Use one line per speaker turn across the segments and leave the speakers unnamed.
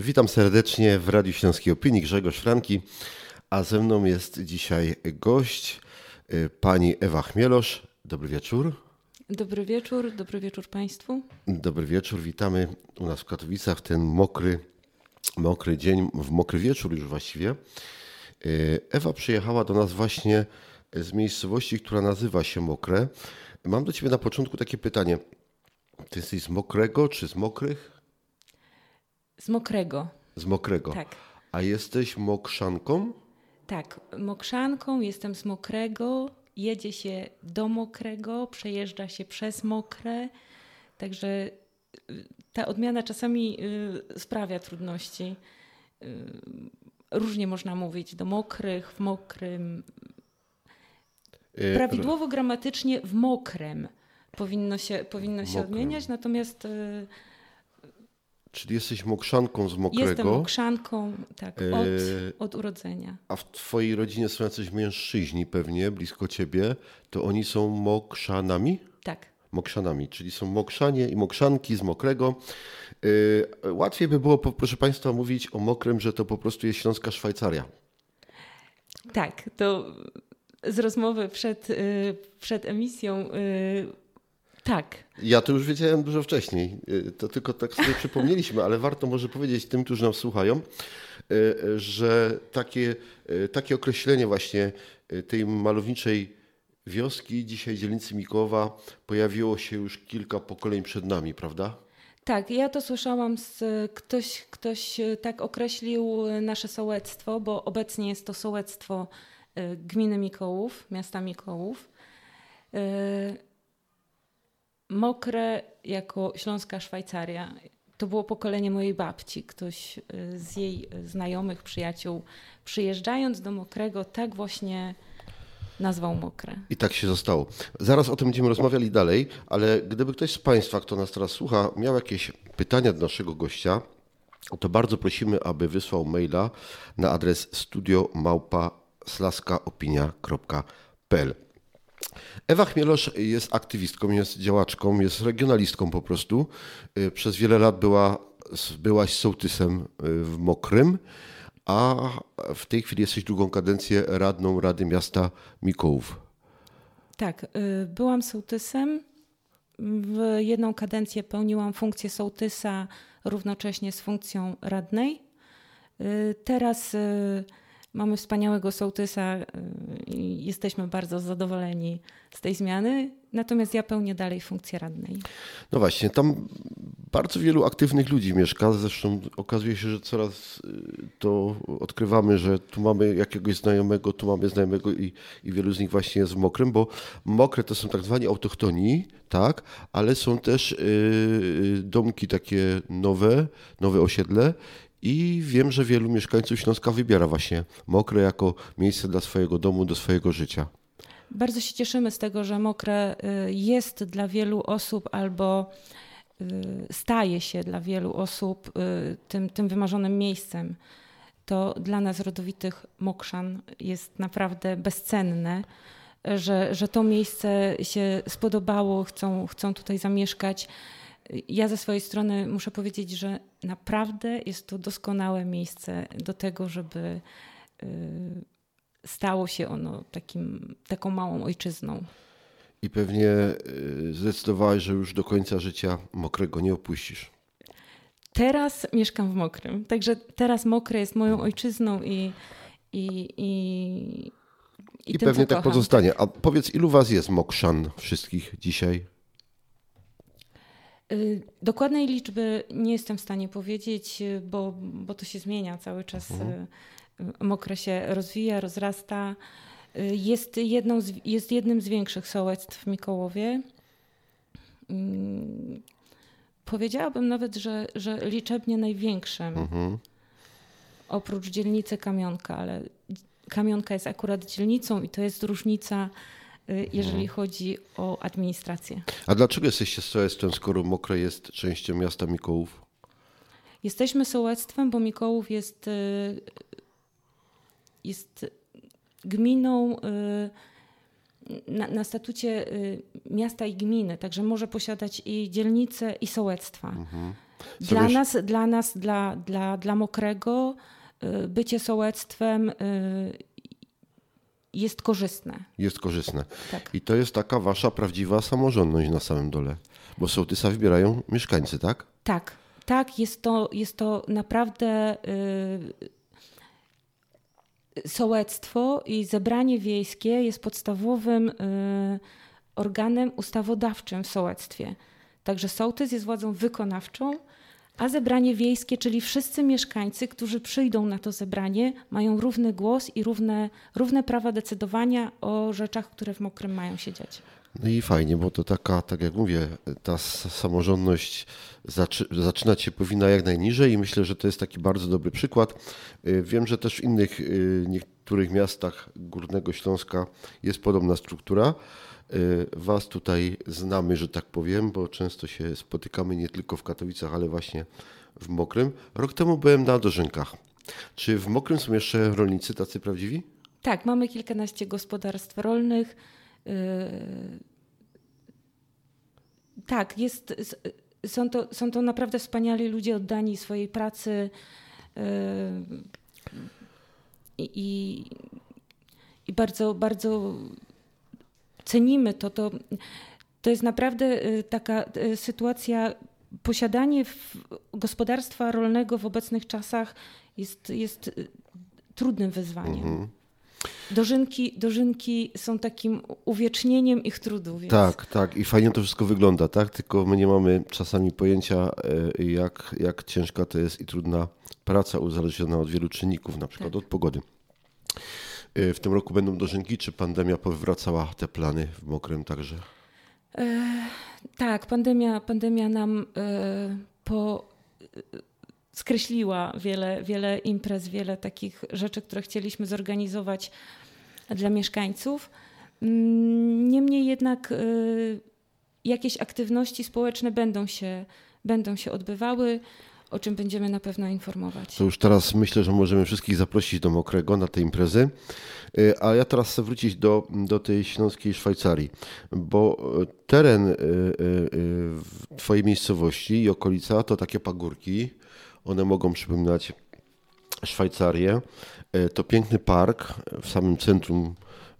Witam serdecznie w Radiu Śląskiej Opinii Grzegorz Franki, a ze mną jest dzisiaj gość, y, pani Ewa Chmielosz. Dobry wieczór.
Dobry wieczór, dobry wieczór Państwu.
Dobry wieczór, witamy u nas w Katowicach w ten mokry, mokry dzień, w mokry wieczór już właściwie. Y, Ewa przyjechała do nas właśnie z miejscowości, która nazywa się Mokre. Mam do Ciebie na początku takie pytanie. Ty jesteś z Mokrego czy z Mokrych?
Z Mokrego.
Z Mokrego.
Tak.
A jesteś Mokrzanką?
Tak, Mokrzanką, jestem z Mokrego, jedzie się do Mokrego, przejeżdża się przez Mokre, także y, ta odmiana czasami y, sprawia trudności. Y, różnie można mówić, do Mokrych, w Mokrym. Prawidłowo gramatycznie w Mokrem powinno się, powinno się
Mokrem.
odmieniać, natomiast
Czyli jesteś Mokrzanką z Mokrego?
jestem Mokrzanką tak, od,
Y,
od urodzenia.
A w twojej rodzinie są jacyś mężczyźni pewnie, blisko ciebie, to oni są Mokrzanami?
Tak.
Mokrzanami, czyli są Mokrzanie i Mokrzanki z Mokrego. Y, łatwiej by było, proszę Państwa, mówić o Mokrym, że to po prostu jest Śląska Szwajcaria.
Tak, to z rozmowy przed, y, przed emisją. Tak,
Ja to już wiedziałem dużo wcześniej, y, to tylko tak sobie przypomnieliśmy, ale warto może powiedzieć tym, którzy nas słuchają, y, że takie, y, takie określenie właśnie tej malowniczej wioski, dzisiaj dzielnicy Mikołowa, pojawiło się już kilka pokoleń przed nami, prawda?
tak. Ja to słyszałam z ktoś, ktoś tak określił nasze sołectwo, bo obecnie jest to sołectwo gminy Mikołów, miasta Mikołów. Mokre jako Śląska Szwajcaria. To było pokolenie mojej babci. Ktoś y, z jej znajomych, przyjaciół, przyjeżdżając do Mokrego, tak właśnie nazwał Mokre.
I tak się zostało. Zaraz o tym będziemy rozmawiali dalej, ale gdyby ktoś z Państwa, kto nas teraz słucha, miał jakieś pytania do naszego gościa, to bardzo prosimy, aby wysłał maila na adres studiomałpa.slaskaopinia.pl Ewa Chmielosz jest aktywistką, jest działaczką, jest regionalistką po prostu. Y, Przez wiele lat była, byłaś sołtysem y, w Mokrym, a w tej chwili jesteś drugą kadencję radną Rady Miasta Mikołów.
Tak, y, byłam sołtysem. W jedną kadencję pełniłam funkcję sołtysa równocześnie z funkcją radnej. Teraz mamy wspaniałego sołtysa y, i jesteśmy bardzo zadowoleni z tej zmiany. Natomiast ja pełnię dalej funkcję radnej.
No właśnie, tam bardzo wielu aktywnych ludzi mieszka. Zresztą okazuje się, że coraz y, to odkrywamy, że tu mamy jakiegoś znajomego, tu mamy znajomego i, i wielu z nich właśnie jest w Mokrym, bo Mokre to są tak zwani autochtoni, tak, ale są też y, y, domki takie nowe, nowe osiedle i wiem, że wielu mieszkańców Śląska wybiera właśnie Mokre jako miejsce dla swojego domu, do swojego życia.
Bardzo się cieszymy z tego, że Mokre y, jest dla wielu osób albo y, staje się dla wielu osób y, tym, tym wymarzonym miejscem. To dla nas rodowitych Mokrzan jest naprawdę bezcenne, że, że to miejsce się spodobało, chcą, chcą tutaj zamieszkać. Ja ze swojej strony muszę powiedzieć, że naprawdę jest to doskonałe miejsce do tego, żeby y, stało się ono takim, taką małą ojczyzną.
I pewnie y, zdecydowałeś, że już do końca życia Mokrego nie opuścisz.
Teraz mieszkam w Mokrym, także teraz Mokre jest moją ojczyzną i, i, i,
I,
tym,
pewnie tak
kocham.
pozostanie. A powiedz, ilu was jest Mokrzan wszystkich dzisiaj?
Y, Dokładnej liczby nie jestem w stanie powiedzieć, y, bo, bo to się zmienia cały czas.
Mhm.
y, Mokre się rozwija, rozrasta. Jest, jedną z, jest jednym z większych sołectw w Mikołowie. Mm, Powiedziałabym nawet, że, że liczebnie największym.
Mhm.
oprócz dzielnicy Kamionka, ale Kamionka jest akurat dzielnicą i to jest różnica, jeżeli chodzi o administrację.
A dlaczego jesteście sołectwem, skoro Mokre jest częścią miasta Mikołów?
Jesteśmy sołectwem, bo Mikołów jest, y, jest gminą y, na, na statucie y, miasta i gminy, także może posiadać i dzielnice, i sołectwa. Dla nas, dla nas, dla, dla, dla Mokrego y, bycie sołectwem y, jest korzystne.
Jest korzystne. Tak. I to jest taka wasza prawdziwa samorządność na samym dole, bo sołtysa wybierają mieszkańcy, tak?
Tak, tak, jest to, jest to naprawdę yy, sołectwo i zebranie wiejskie jest podstawowym yy, organem ustawodawczym w sołectwie. Także sołtys jest władzą wykonawczą, a zebranie wiejskie, czyli wszyscy mieszkańcy, którzy przyjdą na to zebranie, mają równy głos i równe, równe prawa decydowania o rzeczach, które w Mokrym mają się dziać.
No i fajnie, bo to taka, tak jak mówię, ta samorządność zaczy, zaczynać się powinna jak najniżej i myślę, że to jest taki bardzo dobry przykład. Y, wiem, że też w innych y, niektórych miastach Górnego Śląska jest podobna struktura. Y, was tutaj znamy, że tak powiem, bo często się spotykamy nie tylko w Katowicach, ale właśnie w Mokrym. Rok temu byłem na Dożynkach. Czy w Mokrym są jeszcze rolnicy tacy prawdziwi?
Tak, mamy kilkanaście gospodarstw rolnych. Y, tak, jest, są, to, są to naprawdę wspaniali ludzie oddani swojej pracy. Y, I, i bardzo, bardzo cenimy to, to, to jest naprawdę y, taka y, sytuacja, posiadanie gospodarstwa rolnego w obecnych czasach jest, jest y, trudnym wyzwaniem. Mhm. Dożynki, dożynki są takim uwiecznieniem ich trudu. Więc...
Tak, tak. I fajnie to wszystko wygląda, tak? Tylko my nie mamy czasami pojęcia, jak, jak ciężka to jest i trudna praca uzależniona od wielu czynników, na przykład tak. od pogody. Y, w tym roku będą dożynki, czy pandemia powracała te plany w Mokrym także? E,
tak, pandemia, pandemia nam e, po, skreśliła wiele, wiele imprez, wiele takich rzeczy, które chcieliśmy zorganizować dla mieszkańców. Mm, niemniej jednak e, jakieś aktywności społeczne będą się, będą się odbywały o czym będziemy na pewno informować.
To już teraz myślę, że możemy wszystkich zaprosić do Mokrego na te imprezy. Y, a ja teraz chcę wrócić do, do tej śląskiej Szwajcarii, bo teren y, y, Twojej miejscowości i okolica to takie pagórki. One mogą przypominać Szwajcarię. To piękny park w samym centrum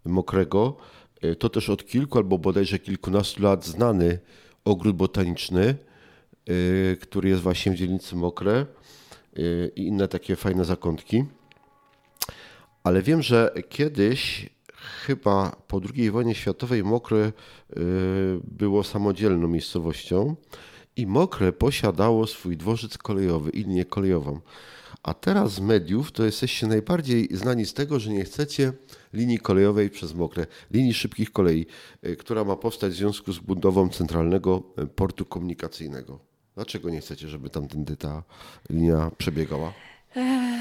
Mokrego. To też od kilku albo bodajże kilkunastu lat znany ogród botaniczny Y, który jest właśnie w dzielnicy Mokre y, i inne takie fajne zakątki. Ale wiem, że kiedyś, chyba po II wojnie światowej, Mokre y, było samodzielną miejscowością i Mokre posiadało swój dworzec kolejowy linię kolejową. A teraz z mediów to jesteście najbardziej znani z tego, że nie chcecie linii kolejowej przez Mokre, linii szybkich kolei, która ma powstać w związku z budową centralnego portu komunikacyjnego. Dlaczego nie chcecie, żeby tamtędy ta linia przebiegała? E,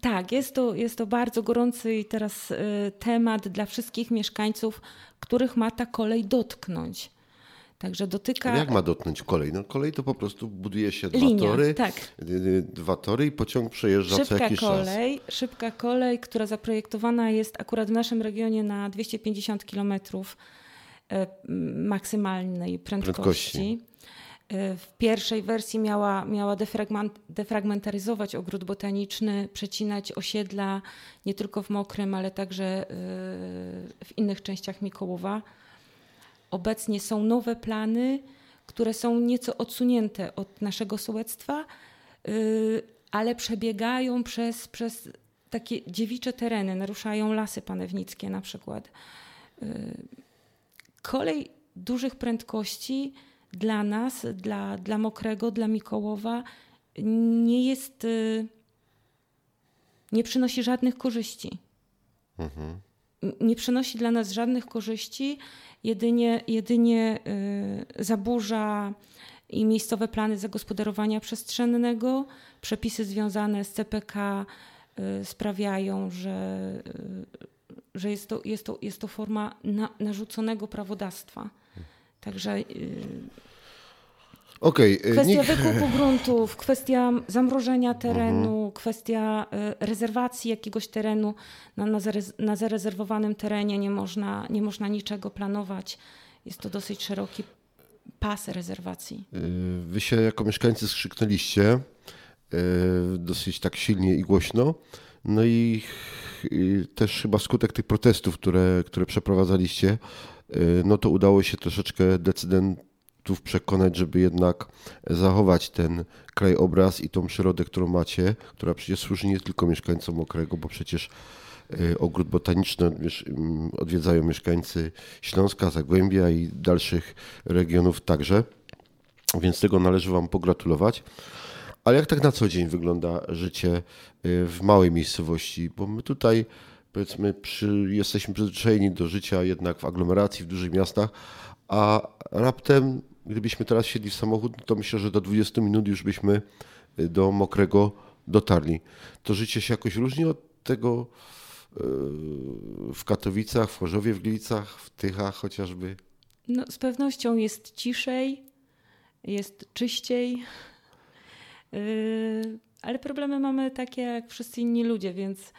tak, jest to, jest to bardzo gorący teraz y, temat dla wszystkich mieszkańców, których ma ta kolej dotknąć. Także dotyka.
Ale jak ma dotknąć kolej? No kolej to po prostu buduje się dwa Linia, tory, tak. dwa tory i pociąg przejeżdża szybka co jakiś
kolej,
czas.
Szybka kolej, która zaprojektowana jest akurat w naszym regionie na 250 km maksymalnej prędkości. prędkości. Y, w pierwszej wersji miała, miała defragment, defragmentaryzować ogród botaniczny, przecinać osiedla nie tylko w Mokrym, ale także y, w innych częściach Mikołowa. Obecnie są nowe plany, które są nieco odsunięte od naszego sołectwa, y, ale przebiegają przez, przez takie dziewicze tereny, naruszają lasy panewnickie na przykład. Kolej dużych prędkości dla nas, dla, dla Mokrego, dla Mikołowa nie jest, y, nie przynosi żadnych korzyści. Mhm. Nie przynosi dla nas żadnych korzyści, jedynie, jedynie y, zaburza i miejscowe plany zagospodarowania przestrzennego. Przepisy związane z CPK y, sprawiają, że, że jest, to, jest, to, jest to forma na, narzuconego prawodawstwa. Także
Okay,
kwestia nikt... wykupu gruntów, kwestia zamrożenia terenu, mhm. kwestia y, rezerwacji jakiegoś terenu na, na, na zarezerwowanym terenie nie można, nie można niczego planować. Jest to dosyć szeroki pas rezerwacji.
Wy się jako mieszkańcy skrzyknęliście dosyć tak silnie i głośno. No i, i też chyba skutek tych protestów, które, które przeprowadzaliście, no to udało się troszeczkę decydentów przekonać, żeby jednak zachować ten krajobraz i tą przyrodę, którą macie, która przecież służy nie tylko mieszkańcom Mokrego, bo przecież Y, ogród botaniczny mm, odwiedzają mieszkańcy Śląska, Zagłębia i dalszych regionów także. Więc tego należy Wam pogratulować. Ale jak tak na co dzień wygląda życie y, w małej miejscowości? Bo my tutaj powiedzmy przy, jesteśmy przyzwyczajeni do życia jednak w aglomeracji, w dużych miastach, a raptem gdybyśmy teraz siedli w samochód, to myślę, że do 20 minut już byśmy y, do Mokrego dotarli. To życie się jakoś różni od tego, w Katowicach, w Chorzowie, w Gliwicach, w Tychach chociażby?
No, z pewnością jest ciszej, jest czyściej, yy, ale problemy mamy takie jak wszyscy inni ludzie, więc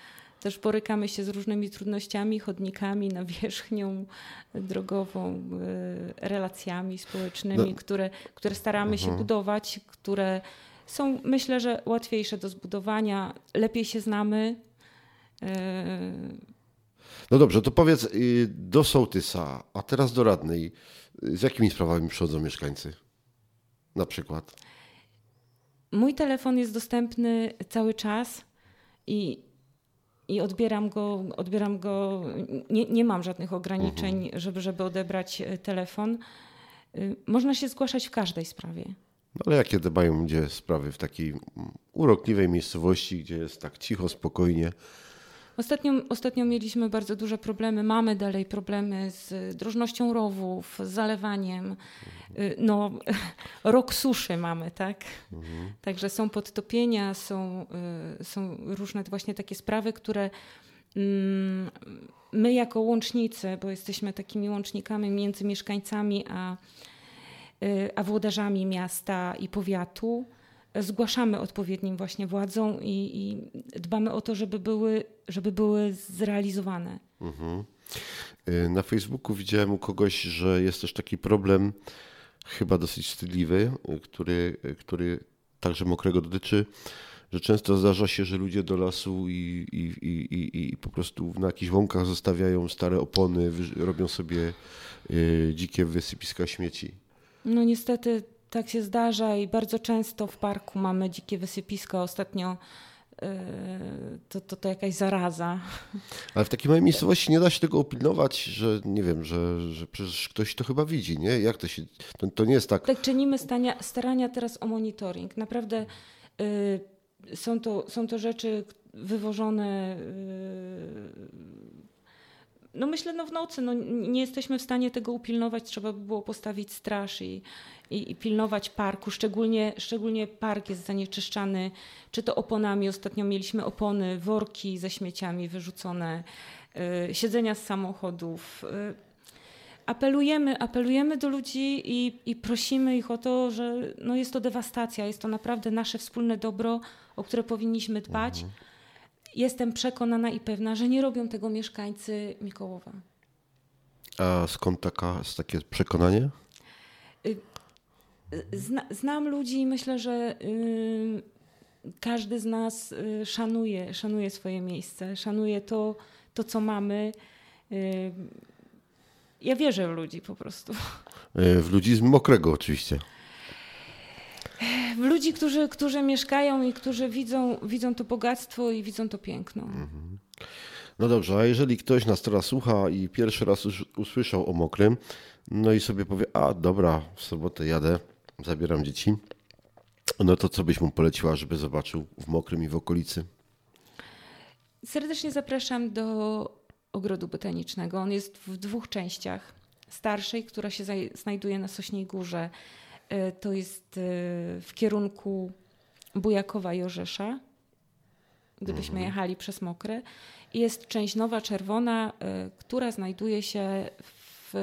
też borykamy się z różnymi trudnościami, chodnikami, nawierzchnią drogową, yy, relacjami społecznymi, no. które, które staramy się mhm. budować, które są myślę, że łatwiejsze do zbudowania, lepiej się znamy,
no dobrze, to powiedz y, do sołtysa, a teraz do radnej. Z jakimi sprawami przychodzą mieszkańcy? Na przykład.
Mój telefon jest dostępny cały czas i, i odbieram go, odbieram go nie, nie mam żadnych ograniczeń, mhm. żeby, żeby odebrać e, telefon. Y, można się zgłaszać w każdej sprawie.
No ale jakie mają ludzie sprawy w takiej urokliwej miejscowości, gdzie jest tak cicho, spokojnie?
Ostatnio, ostatnio mieliśmy bardzo duże problemy, mamy dalej problemy z drożnością rowów, z zalewaniem. Y, no, rok suszy mamy, tak? Mhm. Także są podtopienia, są, y, są różne właśnie takie sprawy, które mm, my jako łącznicy, bo jesteśmy takimi łącznikami między mieszkańcami a, y, a włodarzami miasta i powiatu, zgłaszamy odpowiednim właśnie władzom i, i, dbamy o to, żeby były, żeby były zrealizowane. Mhm.
Y, na Facebooku widziałem u kogoś, że jest też taki problem, chyba dosyć wstydliwy, y, który, y, który także mokrego dotyczy, że często zdarza się, że ludzie do lasu i, i, i, i po prostu na jakichś łąkach zostawiają stare opony, robią sobie dzikie wysypiska śmieci.
No niestety tak się zdarza i bardzo często w parku mamy dzikie wysypiska. Ostatnio yy, to, to, to jakaś zaraza.
Ale w takiej małej miejscowości nie da się tego upilnować, że nie wiem, że, że przecież ktoś to chyba widzi, nie? Jak to się. To, to nie jest tak.
Tak, czynimy stania, starania teraz o monitoring. Naprawdę yy, są, to, są to rzeczy wywożone. Yy, no myślę, no w nocy no nie jesteśmy w stanie tego upilnować, trzeba by było postawić straż i, i, i, pilnować parku, szczególnie, szczególnie park jest zanieczyszczany, czy to oponami, ostatnio mieliśmy opony, worki ze śmieciami wyrzucone, y, siedzenia z samochodów. Y, apelujemy, apelujemy do ludzi i, i prosimy ich o to, że no jest to dewastacja, jest to naprawdę nasze wspólne dobro, o które powinniśmy dbać. Mhm jestem przekonana i pewna, że nie robią tego mieszkańcy Mikołowa.
A skąd taka, takie przekonanie? Y,
zna, znam ludzi i myślę, że y, każdy z nas y, szanuje, szanuje swoje miejsce, szanuje to, to co mamy. Ja wierzę w ludzi po prostu.
W ludzi z mokrego oczywiście
ludzi, którzy, którzy mieszkają i którzy widzą, widzą to bogactwo i widzą to piękno. Mhm.
No dobrze, a jeżeli ktoś nas teraz słucha i pierwszy raz usłyszał o mokrym, no i sobie powie, a dobra, w sobotę jadę, zabieram dzieci, no to co byś mu poleciła, żeby zobaczył w mokrym i w okolicy?
Serdecznie zapraszam do ogrodu botanicznego. On jest w dwóch częściach. Starszej, która się znajduje na Sośniej Górze, to jest e, w kierunku Bujakowa i Orzesza, gdybyśmy mhm. jechali przez Mokre. Jest część nowa, czerwona, e, która znajduje się w,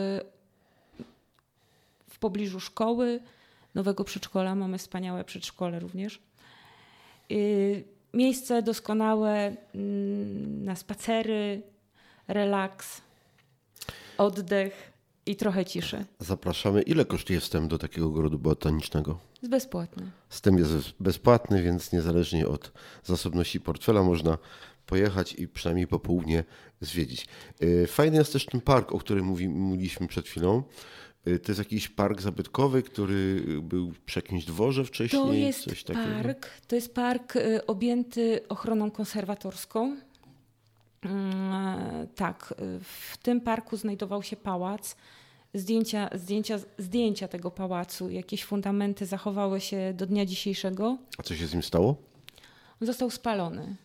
w pobliżu szkoły, nowego przedszkola. Mamy wspaniałe przedszkole również. Miejsce doskonałe mm, na spacery, relaks, oddech. I trochę ciszy.
Zapraszamy. Ile kosztuje wstęp do takiego ogrodu botanicznego?
Jest bezpłatny.
Wstęp jest bezpłatny, więc niezależnie od zasobności portfela można pojechać i przynajmniej po południe zwiedzić. Y, fajny jest też ten park, o którym mówi, mówiliśmy przed chwilą. Y, to jest jakiś park zabytkowy, który był przy jakimś dworze wcześniej?
To jest park, to jest park y, objęty ochroną konserwatorską. Mm, tak, w tym parku znajdował się pałac. Zdjęcia, zdjęcia, zdjęcia tego pałacu, jakieś fundamenty zachowały się do dnia dzisiejszego.
A co się z nim stało?
Został spalony.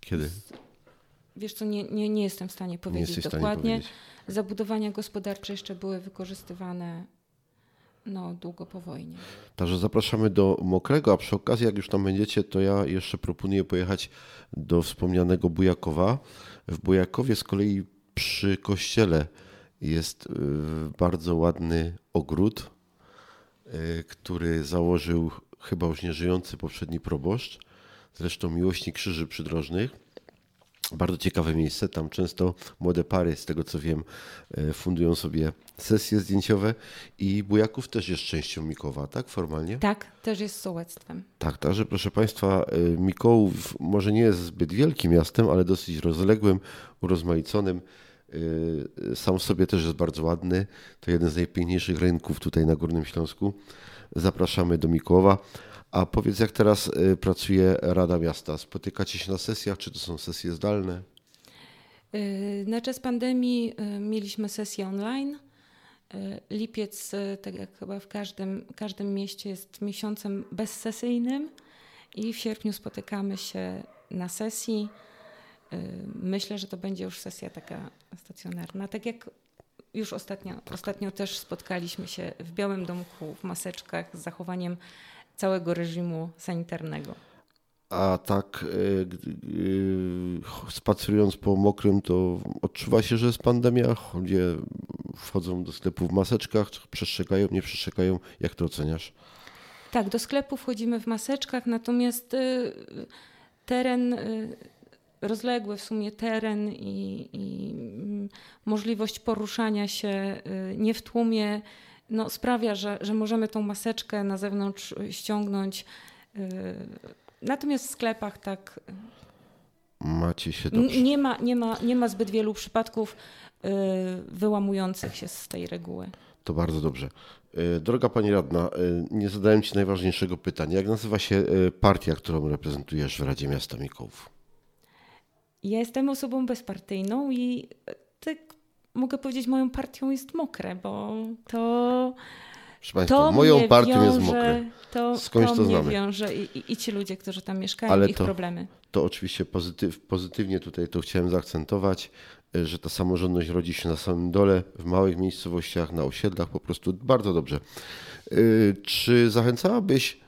Kiedy?
Wiesz co, nie, nie, nie jestem w stanie powiedzieć
nie
dokładnie.
Powiedzieć.
Zabudowania gospodarcze jeszcze były wykorzystywane no, długo po wojnie.
Także zapraszamy do Mokrego, a przy okazji, jak już tam będziecie, to ja jeszcze proponuję pojechać do wspomnianego Bujakowa. W Bujakowie z kolei przy kościele jest y, bardzo ładny ogród, y, który założył chyba już nieżyjący poprzedni proboszcz, zresztą miłośnik krzyży przydrożnych. Bardzo ciekawe miejsce. Tam często młode pary, z tego co wiem, e, fundują sobie sesje zdjęciowe i Bujaków też jest częścią Mikowa, tak? Formalnie?
Tak, też jest sołectwem.
Tak, także proszę Państwa, e, Mikołów może nie jest zbyt wielkim miastem, ale dosyć rozległym, urozmaiconym. E, sam w sobie też jest bardzo ładny. To jeden z najpiękniejszych rynków tutaj na Górnym Śląsku. Zapraszamy do Mikołowa. A powiedz, jak teraz y, pracuje Rada Miasta? Spotykacie się na sesjach, czy to są sesje zdalne?
Y, na czas pandemii y, mieliśmy sesję online. Lipiec, tak jak chyba w każdym, każdym mieście, jest miesiącem bezsesyjnym i w sierpniu spotykamy się na sesji. Myślę, że to będzie już sesja taka stacjonarna. Tak jak już ostatnio, tak. ostatnio też spotkaliśmy się w Białym Domku w maseczkach z zachowaniem całego reżimu sanitarnego.
A tak yy, spacerując po mokrym, to odczuwa się, że jest pandemia? Ludzie wchodzą do sklepu w maseczkach, przestrzegają, nie przestrzegają? Jak to oceniasz?
Tak, do sklepu wchodzimy w maseczkach, natomiast y, teren, y, rozległy w sumie teren i, i mm, możliwość poruszania się y, nie w tłumie no, sprawia, że, że możemy tą maseczkę na zewnątrz ściągnąć. Y, natomiast w sklepach tak.
Macie się dobrze.
Nie ma, nie, ma, nie ma zbyt wielu przypadków y, wyłamujących się z tej reguły.
To bardzo dobrze. Y, droga Pani Radna, nie zadałem Ci najważniejszego pytania. Jak nazywa się partia, którą reprezentujesz w Radzie Miasta Mikołów?
Ja jestem osobą bezpartyjną i mogę powiedzieć, moją partią jest mokre, bo to.
Proszę Państwa, to moją partią wiąże, jest mokre.
To,
Skądś
to,
to znamy.
wiąże i, i, i, ci ludzie, którzy tam mieszkają, Ale ich to, problemy.
To oczywiście pozytyw, pozytywnie tutaj to chciałem zaakcentować, e, że ta samorządność rodzi się na samym dole, w małych miejscowościach, na osiedlach, po prostu bardzo dobrze. E, czy zachęcałabyś,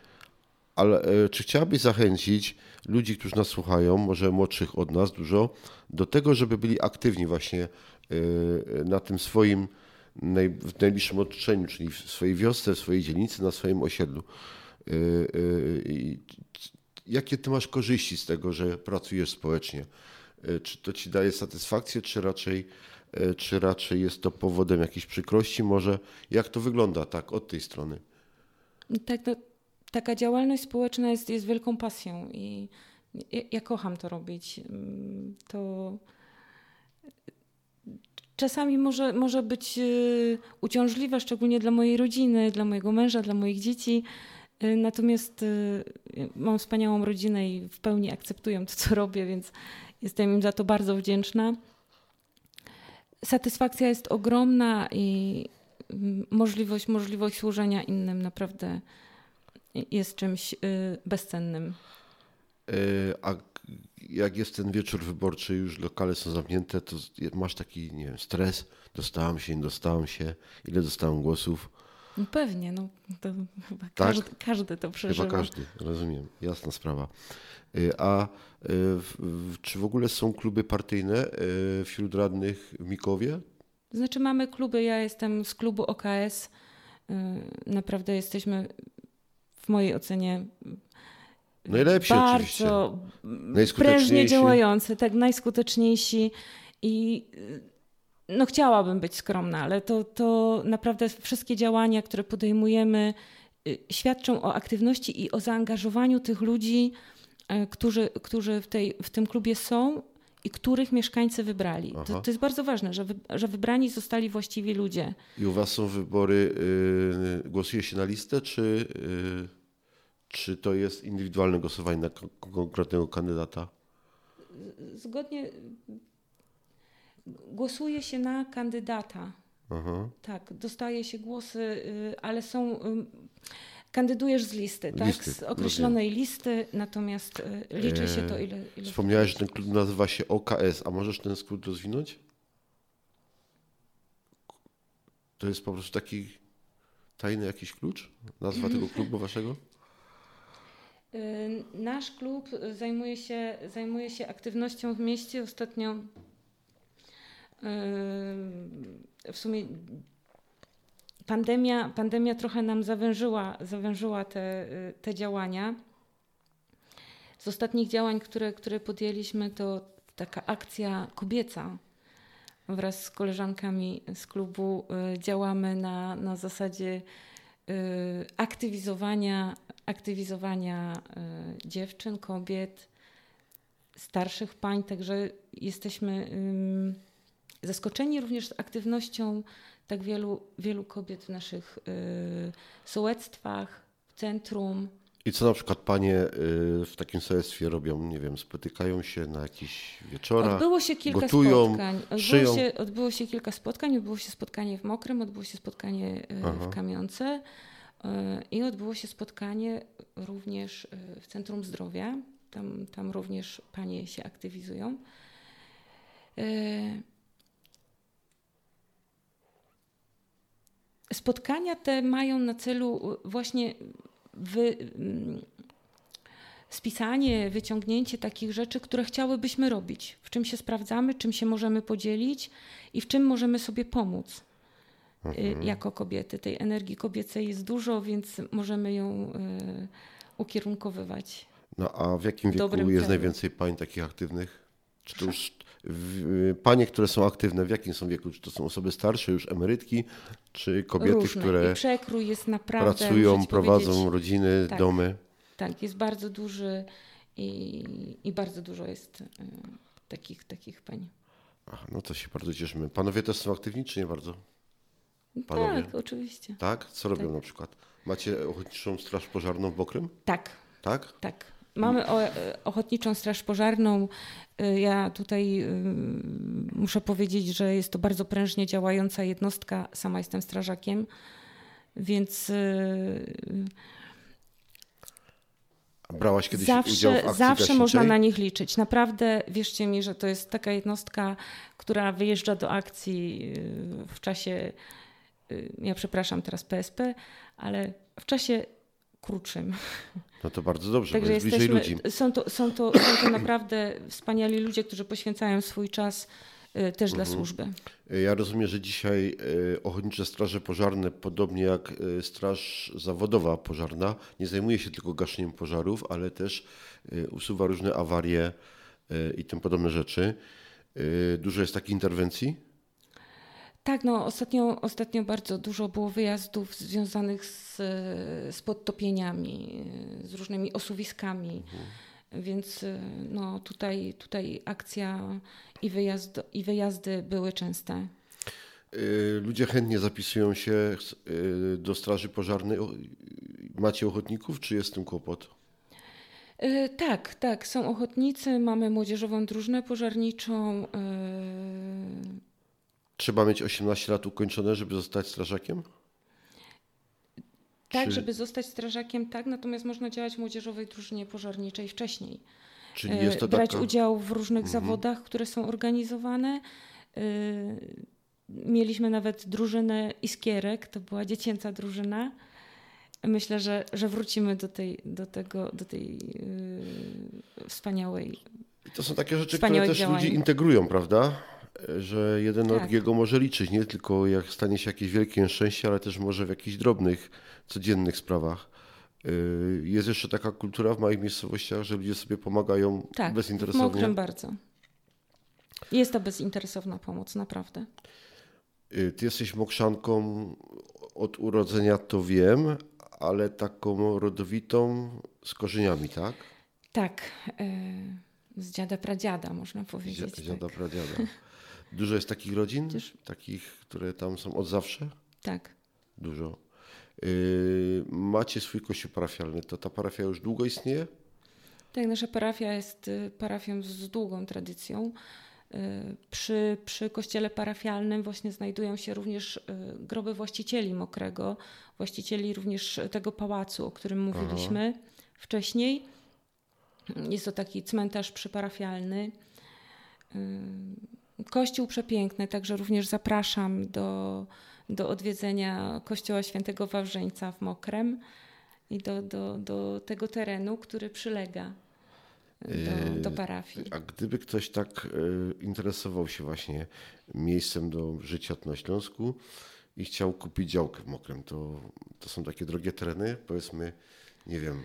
ale, e, czy chciałabyś zachęcić ludzi, którzy nas słuchają, może młodszych od nas dużo, do tego, żeby byli aktywni właśnie Y, na tym swoim w najbliższym otoczeniu, czyli w swojej wiosce, w swojej dzielnicy, na swoim osiedlu. Y, y, jakie ty masz korzyści z tego, że pracujesz społecznie? Czy to ci daje satysfakcję, czy raczej, czy raczej jest to powodem jakiejś przykrości? Może jak to wygląda tak od tej strony?
Tak, no, taka działalność społeczna jest, jest wielką pasją i ja, ja kocham to robić. Mm, to czasami może, może być y, uciążliwe, szczególnie dla mojej rodziny, dla mojego męża, dla moich dzieci. Y, natomiast y, mam wspaniałą rodzinę i w pełni akceptują to, co robię, więc jestem im za to bardzo wdzięczna. Satysfakcja jest ogromna i mm, możliwość, możliwość służenia innym naprawdę jest czymś bezcennym.
A jak jest ten wieczór wyborczy, już lokale są zamknięte, to masz taki, nie wiem, stres, dostałam się, nie dostałam się, ile dostałam głosów.
No pewnie, no to chyba tak? każdy, każdy to przeżywa.
Chyba każdy, rozumiem, jasna sprawa. Y, a y, czy w ogóle są kluby partyjne y, wśród radnych w Mikowie?
Znaczy mamy kluby, ja jestem z klubu OKS. Naprawdę jesteśmy w mojej ocenie
Najlepsi bardzo
prężnie działający, tak najskuteczniejsi i y, no chciałabym być skromna, ale to, to naprawdę wszystkie działania, które podejmujemy, y, świadczą o aktywności i o zaangażowaniu tych ludzi, y, którzy, którzy w, tej, w tym klubie są i których mieszkańcy wybrali. To, to, jest bardzo ważne, że, wy, że wybrani zostali właściwi ludzie.
I u Was są wybory, yy, głosuje się na listę, czy, yy, czy to jest indywidualne głosowanie na konkretnego kandydata?
Zgodnie głosuje się na kandydata. Aha. Tak, dostaje się głosy, y, ale są. Kandydujesz z listy, tak? listy? Z określonej rozumiem. listy, natomiast y, liczy się to, ile. ile
Wspomniałeś, że ten klub nazywa się OKS, a możesz ten skrót rozwinąć? To jest po prostu taki tajny jakiś klucz? Nazwa tego klubu waszego?
Y, nasz klub zajmuje się, zajmuje się aktywnością w mieście. Ostatnio w sumie pandemia, pandemia trochę nam zawężyła, zawężyła te, te działania. Z ostatnich działań, które, które podjęliśmy, to taka akcja kobieca. Wraz z koleżankami z klubu y, działamy na, na zasadzie y, aktywizowania, aktywizowania y, dziewczyn, kobiet, starszych pań, także jesteśmy zaskoczeni również aktywnością tak wielu, wielu kobiet w naszych y, sołectwach, w centrum.
I co na przykład panie y, w takim sołectwie robią? Nie wiem, spotykają się na jakichś wieczorach,
Odbyło się kilka gotują, spotkań. Odbyło się, odbyło się kilka spotkań. Odbyło się spotkanie w Mokrym, odbyło się spotkanie y, w Kamionce i odbyło się spotkanie również y, w Centrum Zdrowia. Tam, tam również panie się aktywizują. Y, Spotkania te mają na celu właśnie wy, mm, spisanie, wyciągnięcie takich rzeczy, które chciałybyśmy robić, w czym się sprawdzamy, czym się możemy podzielić i w czym możemy sobie pomóc mhm. jako kobiety. Tej energii kobiecej jest dużo, więc możemy ją y, ukierunkowywać.
No a w jakim wieku jest najwięcej pań takich aktywnych? Czy to już panie, które są aktywne, w jakim są wieku? Czy to są osoby starsze, już emerytki, czy kobiety,
Różne.
które
I przekrój jest naprawdę,
pracują, prowadzą rodziny,
tak,
domy?
Tak, jest bardzo duży i, i bardzo dużo jest y, takich, takich pań.
Ach, no to się bardzo cieszymy. Panowie też są aktywni, czy nie bardzo?
Panowie? Tak, oczywiście.
Tak? Co robią tak. na przykład? Macie ochotniczą straż pożarną w Bokrym?
Tak.
Tak?
Tak. Mamy o, Ochotniczą Straż Pożarną. Y, ja tutaj y, muszę powiedzieć, że jest to bardzo prężnie działająca jednostka. Sama jestem strażakiem, więc.
Brałaś kiedyś
zawsze,
udział w akcji
Zawsze
gaśniczej?
można na nich liczyć. Naprawdę wierzcie mi, że to jest taka jednostka, która wyjeżdża do akcji w czasie. Ja przepraszam teraz PSP, ale w czasie krótszym.
No to bardzo dobrze, Także bo jest bliżej ludzi.
Są to, są, to, są to naprawdę wspaniali ludzie, którzy poświęcają swój czas y, też mhm. dla służby.
Ja rozumiem, że dzisiaj y, Ochotnicze Straże Pożarne, podobnie jak y, Straż Zawodowa Pożarna, nie zajmuje się tylko gaszeniem pożarów, ale też usuwa różne awarie i tym podobne rzeczy. Dużo jest takich interwencji?
Tak, no ostatnio, ostatnio bardzo dużo było wyjazdów związanych z, z podtopieniami, z różnymi osuwiskami. Mhm. Więc no, tutaj, tutaj akcja i, wyjazd, i wyjazdy były częste.
Y, ludzie chętnie zapisują się y, do Straży Pożarnej. Macie ochotników, czy jest z tym kłopot?
Y, tak, tak. Są ochotnicy, mamy młodzieżową drużynę pożarniczą.
Trzeba mieć 18 lat ukończone, żeby zostać strażakiem?
Tak, Czy... żeby zostać strażakiem, tak, natomiast można działać w młodzieżowej drużynie pożarniczej wcześniej. Czyli jest to Brać taka... udział w różnych mhm. zawodach, które są organizowane. Y, mieliśmy nawet drużynę iskierek, to była dziecięca drużyna. Myślę, że, że wrócimy do tej, do tego, do tej yy, wspaniałej.
to są takie rzeczy, które też działań. ludzi integrują, prawda? Że jeden tak. drugiego może liczyć, nie tylko jak stanie się jakieś wielkie nieszczęście, ale też może w jakichś drobnych, codziennych sprawach. Y, jest jeszcze taka kultura w małych miejscowościach, że ludzie sobie pomagają
tak,
bezinteresownie.
Tak, bardzo. Jest to bezinteresowna pomoc, naprawdę.
Y, ty jesteś mokrzanką od urodzenia, to wiem, ale taką rodowitą z korzeniami, tak?
Tak. Y, z dziada pradziada, można powiedzieć. Z
dziada
tak.
pradziada. Dużo jest takich rodzin? Takich, które tam są od zawsze?
Tak.
Dużo. Yy, macie swój kościół parafialny. To ta parafia już długo istnieje?
Tak, nasza parafia jest y, parafią z długą tradycją. Y, przy, przy kościele parafialnym właśnie znajdują się również y, groby właścicieli Mokrego, właścicieli również tego pałacu, o którym mówiliśmy Aha. wcześniej. Jest to taki cmentarz przyparafialny. Kościół przepiękny, także również zapraszam do, do odwiedzenia Kościoła Świętego Wawrzeńca w Mokrem i do, do, do tego terenu, który przylega do, do parafii.
A gdyby ktoś tak e, interesował się właśnie miejscem do życia na Śląsku i chciał kupić działkę w Mokrem, to, to są takie drogie tereny, powiedzmy, nie wiem,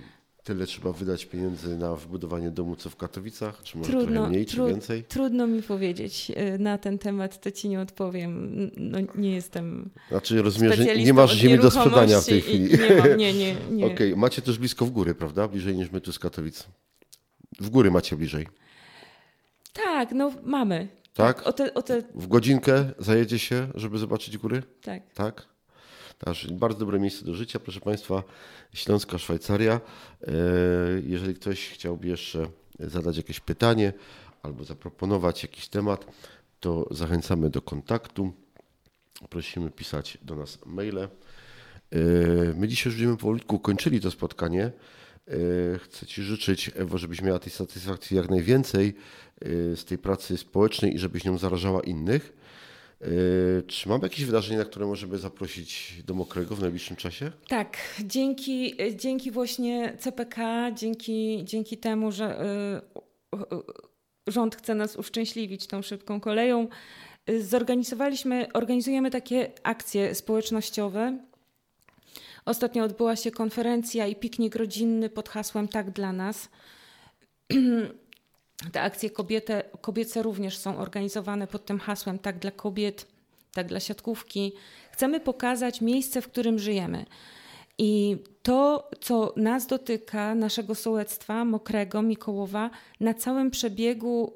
tyle trzeba wydać pieniędzy na wybudowanie domu, co w Katowicach? Czy może trudno, trochę mniej, tru, czy więcej?
Trudno mi powiedzieć e, na ten temat, to ci nie odpowiem. No, nie jestem
Znaczy rozumiem, że nie masz ziemi do sprzedania w tej chwili.
Nie mam, nie, nie. nie.
Okej, okay. macie też blisko w góry, prawda? Bliżej niż my tu z Katowic. W góry macie bliżej.
Tak, no mamy.
Tak?
O te, o te...
W godzinkę zajedzie się, żeby zobaczyć góry?
Tak.
Tak? Bardzo dobre miejsce do życia, proszę Państwa. Śląska Szwajcaria. E, jeżeli ktoś chciałby jeszcze zadać jakieś pytanie albo zaproponować jakiś temat, to zachęcamy do kontaktu. Prosimy pisać do nas maile. E, my dzisiaj już będziemy powolutku kończyli to spotkanie. E, chcę Ci życzyć, Ewo, żebyś miała tej satysfakcji jak najwięcej z tej pracy społecznej i żebyś nią zarażała innych. Yy, czy mamy jakieś wydarzenie, na które możemy zaprosić do Mokrego w najbliższym czasie?
Tak, dzięki, dzięki właśnie CPK, dzięki, dzięki temu, że y, rząd chce nas uszczęśliwić tą szybką koleją, zorganizowaliśmy, organizujemy takie akcje społecznościowe. Ostatnio odbyła się konferencja i piknik rodzinny pod hasłem Tak dla nas. Te akcje kobiece również są organizowane pod tym hasłem Tak dla kobiet, tak dla siatkówki. Chcemy pokazać miejsce, w którym żyjemy. I to, co nas dotyka, naszego sołectwa, Mokrego, Mikołowa, na całym przebiegu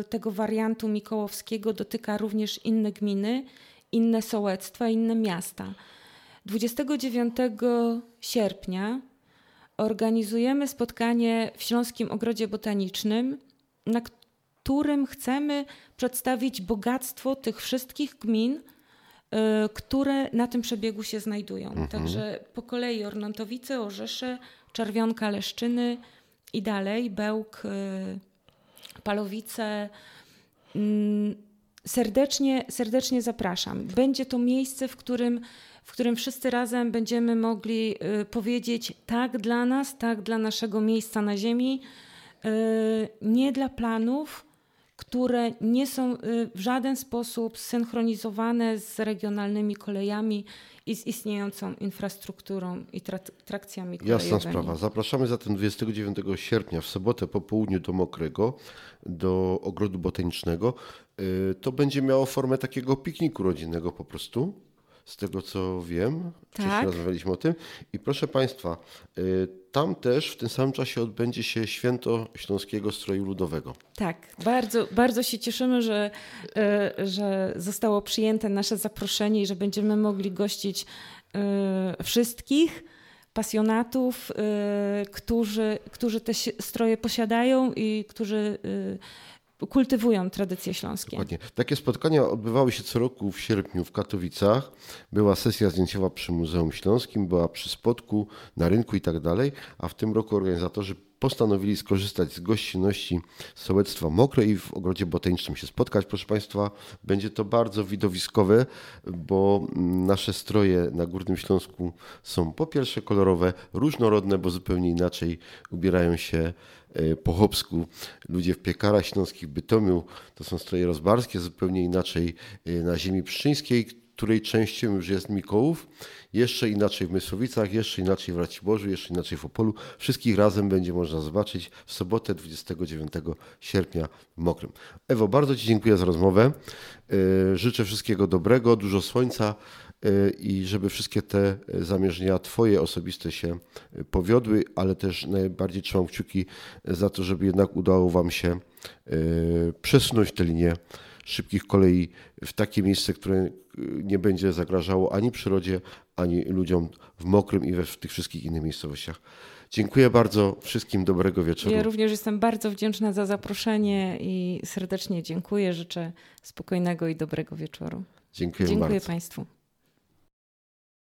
y, tego wariantu mikołowskiego dotyka również inne gminy, inne sołectwa, inne miasta. 29 sierpnia organizujemy spotkanie w Śląskim Ogrodzie Botanicznym na którym chcemy przedstawić bogactwo tych wszystkich gmin, y, które na tym przebiegu się znajdują. Mhm. Także po kolei Ornantowice, Orzesze, Czerwionka, Leszczyny i dalej, Bełk, y, Palowice. Mm, serdecznie, serdecznie zapraszam. Będzie to miejsce, w którym, w którym wszyscy razem będziemy mogli y, powiedzieć tak dla nas, tak dla naszego miejsca na ziemi, nie dla planów, które nie są y, w żaden sposób synchronizowane z regionalnymi kolejami i z istniejącą infrastrukturą i trak trakcjami kolejowymi.
Jasna sprawa. Zapraszamy zatem 29 sierpnia w sobotę po południu do Mokrego, do Ogrodu Botanicznego. Y, to będzie miało formę takiego pikniku rodzinnego po prostu z tego co wiem. Tak. Rozmawialiśmy o tym. I proszę Państwa, y, tam też w tym samym czasie odbędzie się święto Śląskiego Stroju Ludowego.
Tak, bardzo, bardzo się cieszymy, że, y, że zostało przyjęte nasze zaproszenie i że będziemy mogli gościć y, wszystkich pasjonatów, którzy, którzy te stroje posiadają i którzy kultywują tradycje śląskie.
Dokładnie. Takie spotkania odbywały się co roku w sierpniu w Katowicach. Była sesja zdjęciowa przy Muzeum Śląskim, była przy spotku, na rynku i tak dalej, a w tym roku organizatorzy postanowili skorzystać z gościnności sołectwa Mokre i w ogrodzie botanicznym się spotkać. Proszę Państwa, będzie to bardzo widowiskowe, bo nasze stroje na Górnym Śląsku są po pierwsze kolorowe, różnorodne, bo zupełnie inaczej ubierają się e, po chopsku. Ludzie w piekarach śląskich Bytomiu to są stroje rozbarskie, zupełnie inaczej e, na ziemi pszczyńskiej, której częścią już jest Mikołów. Jeszcze inaczej w Mysłowicach, jeszcze inaczej w Raciborzu, jeszcze inaczej w Opolu. Wszystkich razem będzie można zobaczyć w sobotę 29 sierpnia w Mokrym. Ewo, bardzo Ci dziękuję za rozmowę. E, życzę wszystkiego dobrego, dużo słońca e, i żeby wszystkie te zamierzenia Twoje osobiste się powiodły, ale też najbardziej trzymam kciuki za to, żeby jednak udało Wam się przesunąć tę linię szybkich kolei w takie miejsce, które nie będzie zagrażało ani przyrodzie, ani ludziom w Mokrym i we w tych wszystkich innych miejscowościach. Dziękuję bardzo wszystkim, dobrego wieczoru.
Ja również jestem bardzo wdzięczna za zaproszenie i serdecznie dziękuję. Życzę spokojnego i dobrego wieczoru.
Dziękuję,
dziękuję
bardzo.
Państwu.